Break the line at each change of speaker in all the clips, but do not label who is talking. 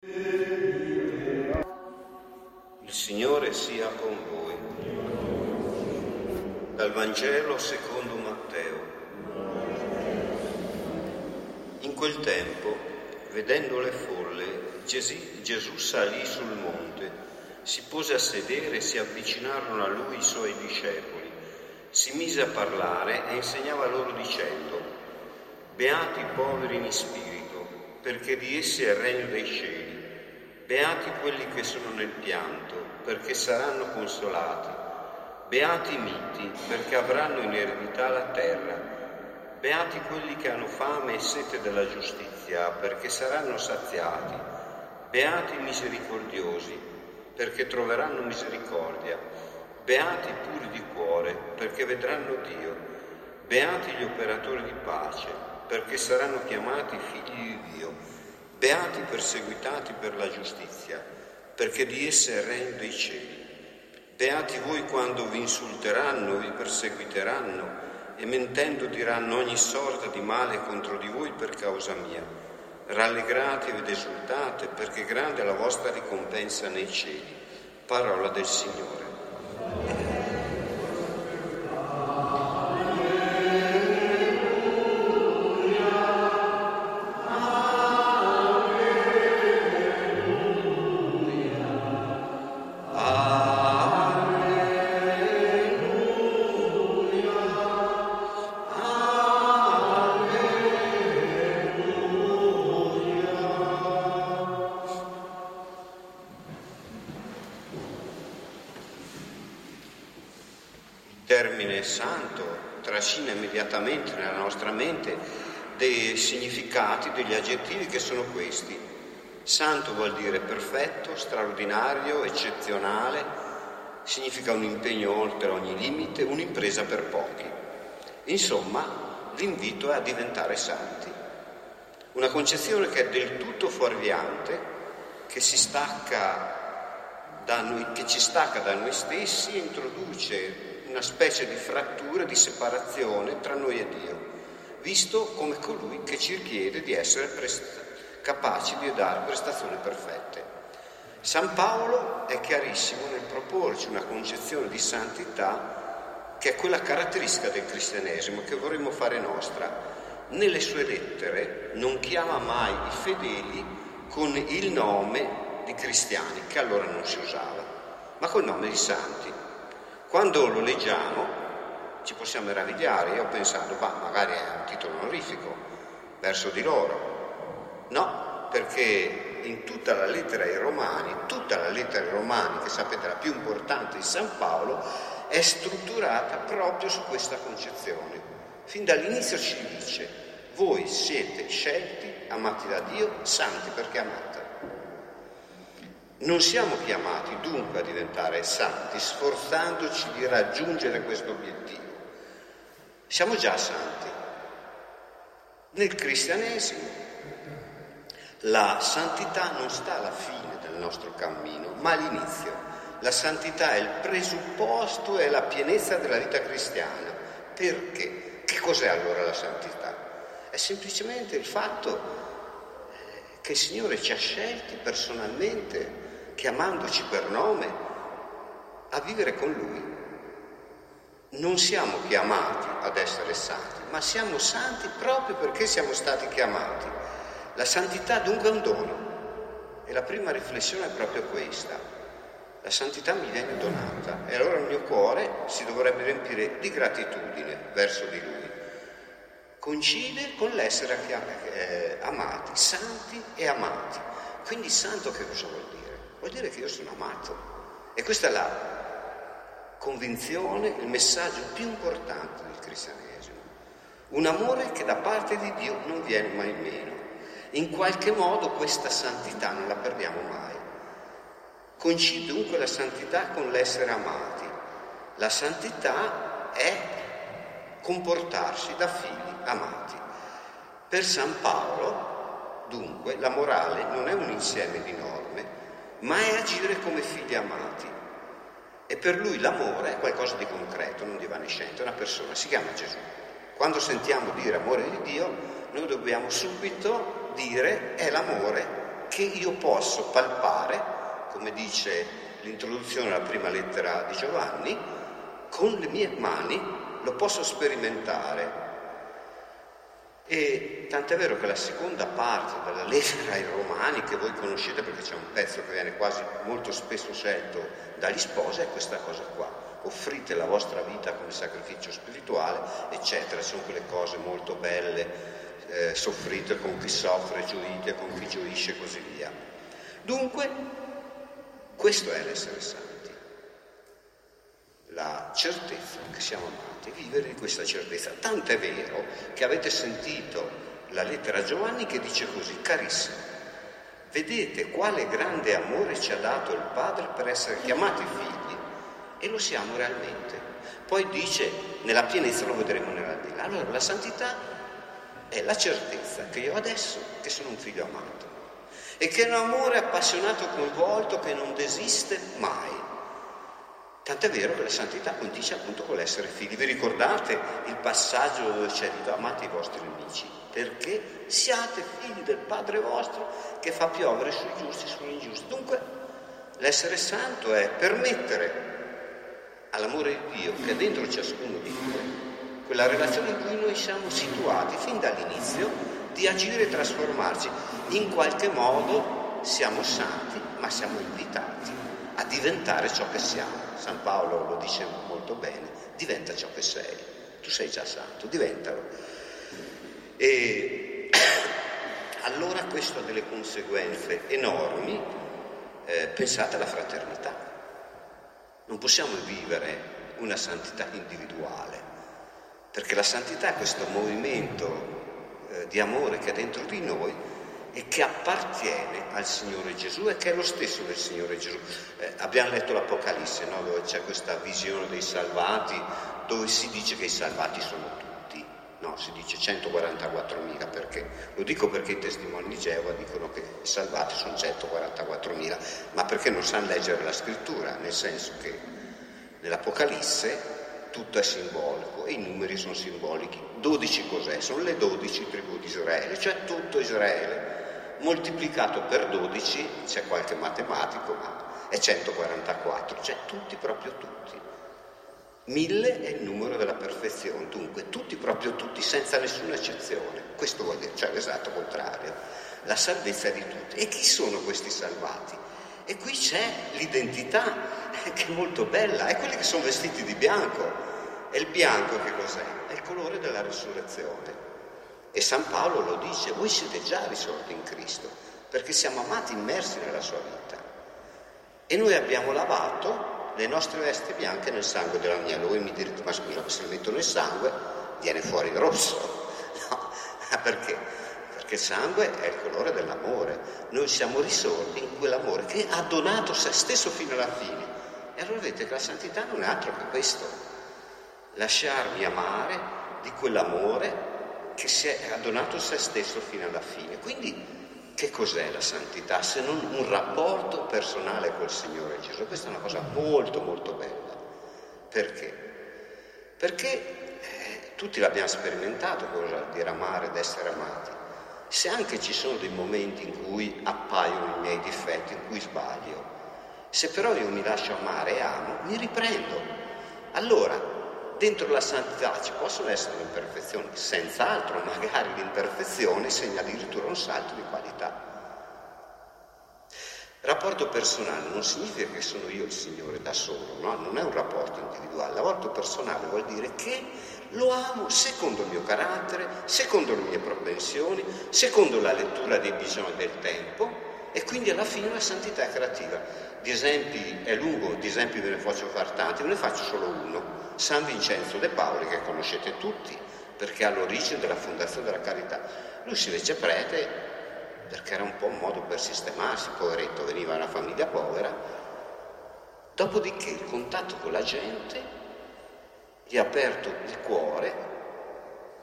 Il Signore sia con voi. Dal Vangelo secondo Matteo. In quel tempo, vedendo le folle, Gesù salì sul monte, si pose a sedere e si avvicinarono a lui i suoi discepoli. Si mise a parlare e insegnava loro dicendo, Beati i poveri in spirito, perché di essi è il regno dei cieli. Beati quelli che sono nel pianto, perché saranno consolati. Beati i miti, perché avranno in eredità la terra. Beati quelli che hanno fame e sete della giustizia, perché saranno saziati. Beati i misericordiosi, perché troveranno misericordia. Beati i puri di cuore, perché vedranno Dio. Beati gli operatori di pace, perché saranno chiamati figli di Dio. Beati perseguitati per la giustizia, perché di essa è regno dei cieli. Beati voi quando vi insulteranno, vi perseguiteranno e mentendo diranno ogni sorta di male contro di voi per causa mia. Rallegratevi ed esultate, perché grande è la vostra ricompensa nei cieli. Parola del Signore. Termine santo trascina immediatamente nella nostra mente dei significati, degli aggettivi che sono questi. Santo vuol dire perfetto, straordinario, eccezionale, significa un impegno oltre ogni limite, un'impresa per pochi. Insomma, l'invito è a diventare santi. Una concezione che è del tutto fuorviante, che si stacca noi, che ci stacca da noi stessi e introduce una specie di frattura, di separazione tra noi e Dio, visto come colui che ci chiede di essere presta- capaci di dare prestazioni perfette. San Paolo è chiarissimo nel proporci una concezione di santità che è quella caratteristica del cristianesimo che vorremmo fare nostra. Nelle sue lettere non chiama mai i fedeli con il nome di cristiani, che allora non si usava, ma col nome di santi. Quando lo leggiamo ci possiamo meravigliare, io ho pensato, ma magari è un titolo onorifico verso di loro. No, perché in tutta la lettera ai Romani, tutta la lettera ai Romani, che sapete la più importante di San Paolo, è strutturata proprio su questa concezione. Fin dall'inizio ci dice, voi siete scelti, amati da Dio, santi perché amate. Non siamo chiamati dunque a diventare santi sforzandoci di raggiungere questo obiettivo. Siamo già santi. Nel cristianesimo la santità non sta alla fine del nostro cammino, ma all'inizio. La santità è il presupposto e la pienezza della vita cristiana. Perché? Che cos'è allora la santità? È semplicemente il fatto che il Signore ci ha scelti personalmente chiamandoci per nome, a vivere con Lui. Non siamo chiamati ad essere santi, ma siamo santi proprio perché siamo stati chiamati. La santità dunque è un dono. E la prima riflessione è proprio questa. La santità mi viene donata e allora il mio cuore si dovrebbe riempire di gratitudine verso di Lui. Coincide con l'essere eh, amati, santi e amati. Quindi santo che cosa vuol dire? Vuol dire che io sono amato. E questa è la convinzione, il messaggio più importante del cristianesimo. Un amore che da parte di Dio non viene mai meno. In qualche modo questa santità non la perdiamo mai. Coincide dunque la santità con l'essere amati. La santità è comportarsi da figli amati. Per San Paolo, dunque, la morale non è un insieme di norme, ma è agire come figli amati. E per lui l'amore è qualcosa di concreto, non di evanescente, è una persona, si chiama Gesù. Quando sentiamo dire amore di Dio, noi dobbiamo subito dire è l'amore che io posso palpare, come dice l'introduzione alla prima lettera di Giovanni, con le mie mani lo posso sperimentare. E tant'è vero che la seconda parte della lettera ai Romani, che voi conoscete perché c'è un pezzo che viene quasi molto spesso scelto dagli sposi, è questa cosa qua. Offrite la vostra vita come sacrificio spirituale, eccetera. Sono quelle cose molto belle, eh, soffrite con chi soffre, gioite con chi gioisce e così via. Dunque, questo è l'essere santi la certezza che siamo amati, vivere in questa certezza. Tanto è vero che avete sentito la lettera a Giovanni che dice così, carissimo, vedete quale grande amore ci ha dato il Padre per essere chiamati figli e lo siamo realmente. Poi dice, nella pienezza lo vedremo nell'aldilà. Allora la santità è la certezza che io adesso che sono un figlio amato e che è un amore appassionato, coinvolto, che non desiste mai Tant'è vero che la santità coincide appunto con l'essere figli. Vi ricordate il passaggio dove c'è detto amate i vostri nemici? Perché siate figli del Padre vostro che fa piovere sui giusti e sugli ingiusti. Dunque l'essere santo è permettere all'amore di Dio che è dentro ciascuno di noi, quella relazione in cui noi siamo situati fin dall'inizio, di agire e trasformarci. In qualche modo siamo santi, ma siamo invitati a diventare ciò che siamo. San Paolo lo dice molto bene, diventa ciò che sei. Tu sei già santo, diventalo. E allora questo ha delle conseguenze enormi. Eh, pensate alla fraternità. Non possiamo vivere una santità individuale, perché la santità è questo movimento eh, di amore che è dentro di noi e che appartiene al Signore Gesù e che è lo stesso del Signore Gesù. Eh, abbiamo letto l'Apocalisse, no? dove c'è questa visione dei salvati, dove si dice che i salvati sono tutti, no, si dice 144.000 perché? Lo dico perché i testimoni di Geova dicono che i salvati sono 144.000, ma perché non sanno leggere la scrittura, nel senso che nell'Apocalisse tutto è simbolico e i numeri sono simbolici. 12 cos'è? Sono le 12 tribù di Israele, cioè tutto Israele moltiplicato per 12, c'è qualche matematico, ma è 144, cioè tutti proprio tutti. Mille è il numero della perfezione, dunque tutti proprio tutti, senza nessuna eccezione. Questo vuol dire, cioè l'esatto contrario, la salvezza di tutti. E chi sono questi salvati? E qui c'è l'identità, che è molto bella, è quelli che sono vestiti di bianco. E il bianco che cos'è? È il colore della risurrezione. E San Paolo lo dice, voi siete già risorti in Cristo, perché siamo amati immersi nella sua vita. E noi abbiamo lavato le nostre vesti bianche nel sangue dell'agnello. Voi mi direte, ma scusa, se le metto nel sangue viene fuori rosso. No, perché? Perché il sangue è il colore dell'amore. Noi siamo risorti in quell'amore che ha donato se stesso fino alla fine. E allora vedete che la santità non è altro che questo. Lasciarmi amare di quell'amore che si è donato se stesso fino alla fine. Quindi che cos'è la santità se non un rapporto personale col Signore Gesù? Questa è una cosa molto molto bella. Perché? Perché eh, tutti l'abbiamo sperimentato cosa vuol dire amare ed essere amati. Se anche ci sono dei momenti in cui appaiono i miei difetti, in cui sbaglio, se però io mi lascio amare e amo, mi riprendo. Allora, Dentro la santità ci possono essere le imperfezioni, senz'altro, magari l'imperfezione segna addirittura un salto di qualità. Rapporto personale non significa che sono io il Signore da solo, no? non è un rapporto individuale. Rapporto personale vuol dire che lo amo secondo il mio carattere, secondo le mie propensioni, secondo la lettura dei bisogni del tempo e quindi alla fine la santità è creativa. Di esempi è lungo, di esempi ve ne faccio far tanti, ve ne faccio solo uno. San Vincenzo de Paoli, che conoscete tutti, perché è all'origine della fondazione della carità. Lui si fece prete perché era un po' un modo per sistemarsi, poveretto, veniva da una famiglia povera. Dopodiché il contatto con la gente gli ha aperto il cuore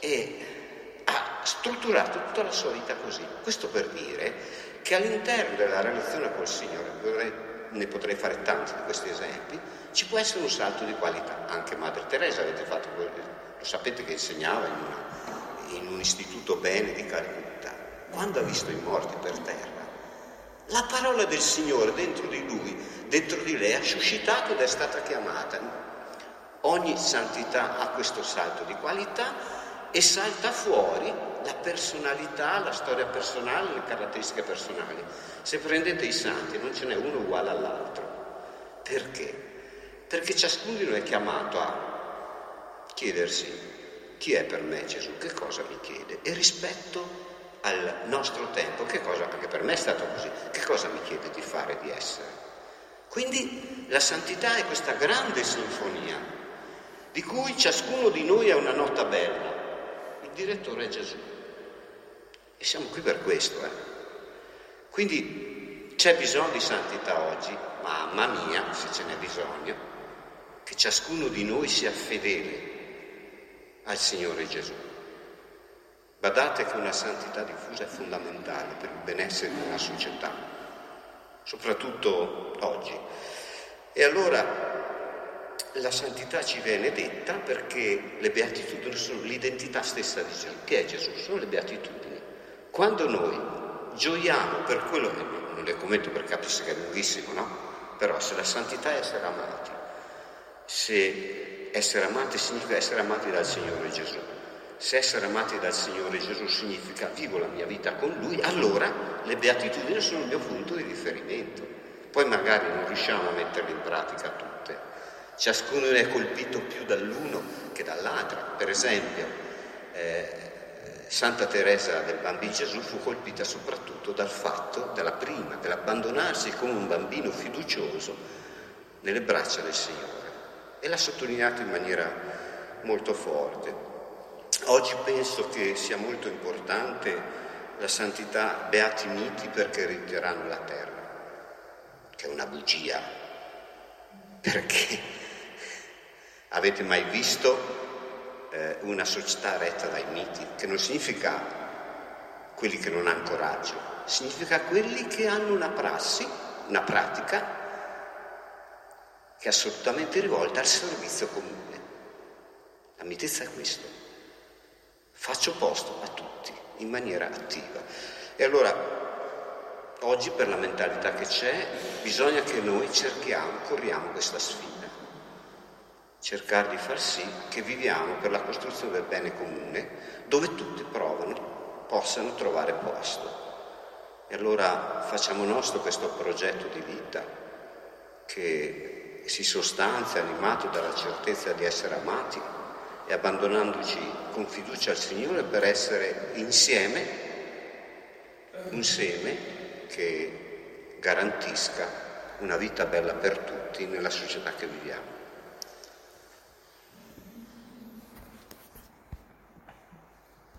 e strutturato tutta la sua vita così. Questo per dire che all'interno della relazione col Signore, ne potrei fare tanti di questi esempi, ci può essere un salto di qualità. Anche Madre Teresa avete fatto quello, lo sapete che insegnava in, una, in un istituto bene di Calcutta. Quando ha visto i morti per terra, La parola del Signore dentro di lui, dentro di lei, ha suscitato ed è stata chiamata. Ogni santità ha questo salto di qualità e salta fuori la personalità, la storia personale, le caratteristiche personali. Se prendete i santi non ce n'è uno uguale all'altro. Perché? Perché ciascuno di noi è chiamato a chiedersi chi è per me Gesù, che cosa mi chiede e rispetto al nostro tempo, che cosa, perché per me è stato così, che cosa mi chiede di fare, di essere. Quindi la santità è questa grande sinfonia di cui ciascuno di noi ha una nota bella. Il direttore è Gesù. E siamo qui per questo. Eh. Quindi c'è bisogno di santità oggi, mamma mia, se ce n'è bisogno, che ciascuno di noi sia fedele al Signore Gesù. Badate che una santità diffusa è fondamentale per il benessere di una società, soprattutto oggi. E allora la santità ci viene detta perché le beatitudini sono l'identità stessa di Gesù. Chi è Gesù? Sono le beatitudini. Quando noi gioiamo per quello che non le commento per capirsi che è lunghissimo, no? Però se la santità è essere amati, se essere amati significa essere amati dal Signore Gesù, se essere amati dal Signore Gesù significa vivo la mia vita con Lui, allora le beatitudini sono il mio punto di riferimento. Poi magari non riusciamo a metterle in pratica tutte. Ciascuno è colpito più dall'uno che dall'altra. Per esempio, eh, Santa Teresa del Bambino Gesù fu colpita soprattutto dal fatto della prima, dell'abbandonarsi come un bambino fiducioso nelle braccia del Signore. E l'ha sottolineato in maniera molto forte. Oggi penso che sia molto importante la santità beati miti perché erediteranno la terra, che è una bugia, perché avete mai visto eh, una società retta dai miti, che non significa quelli che non hanno coraggio, significa quelli che hanno una prassi, una pratica che è assolutamente rivolta al servizio comune. La mitezza è questo faccio posto a tutti in maniera attiva. E allora, oggi per la mentalità che c'è, bisogna che noi cerchiamo, corriamo questa sfida, cercare di far sì che viviamo per la costruzione del bene comune, dove tutti provano, possano trovare posto. E allora facciamo nostro questo progetto di vita che si sostanzia animato dalla certezza di essere amati e abbandonandoci con fiducia al Signore per essere insieme un seme che garantisca una vita bella per tutti nella società che viviamo.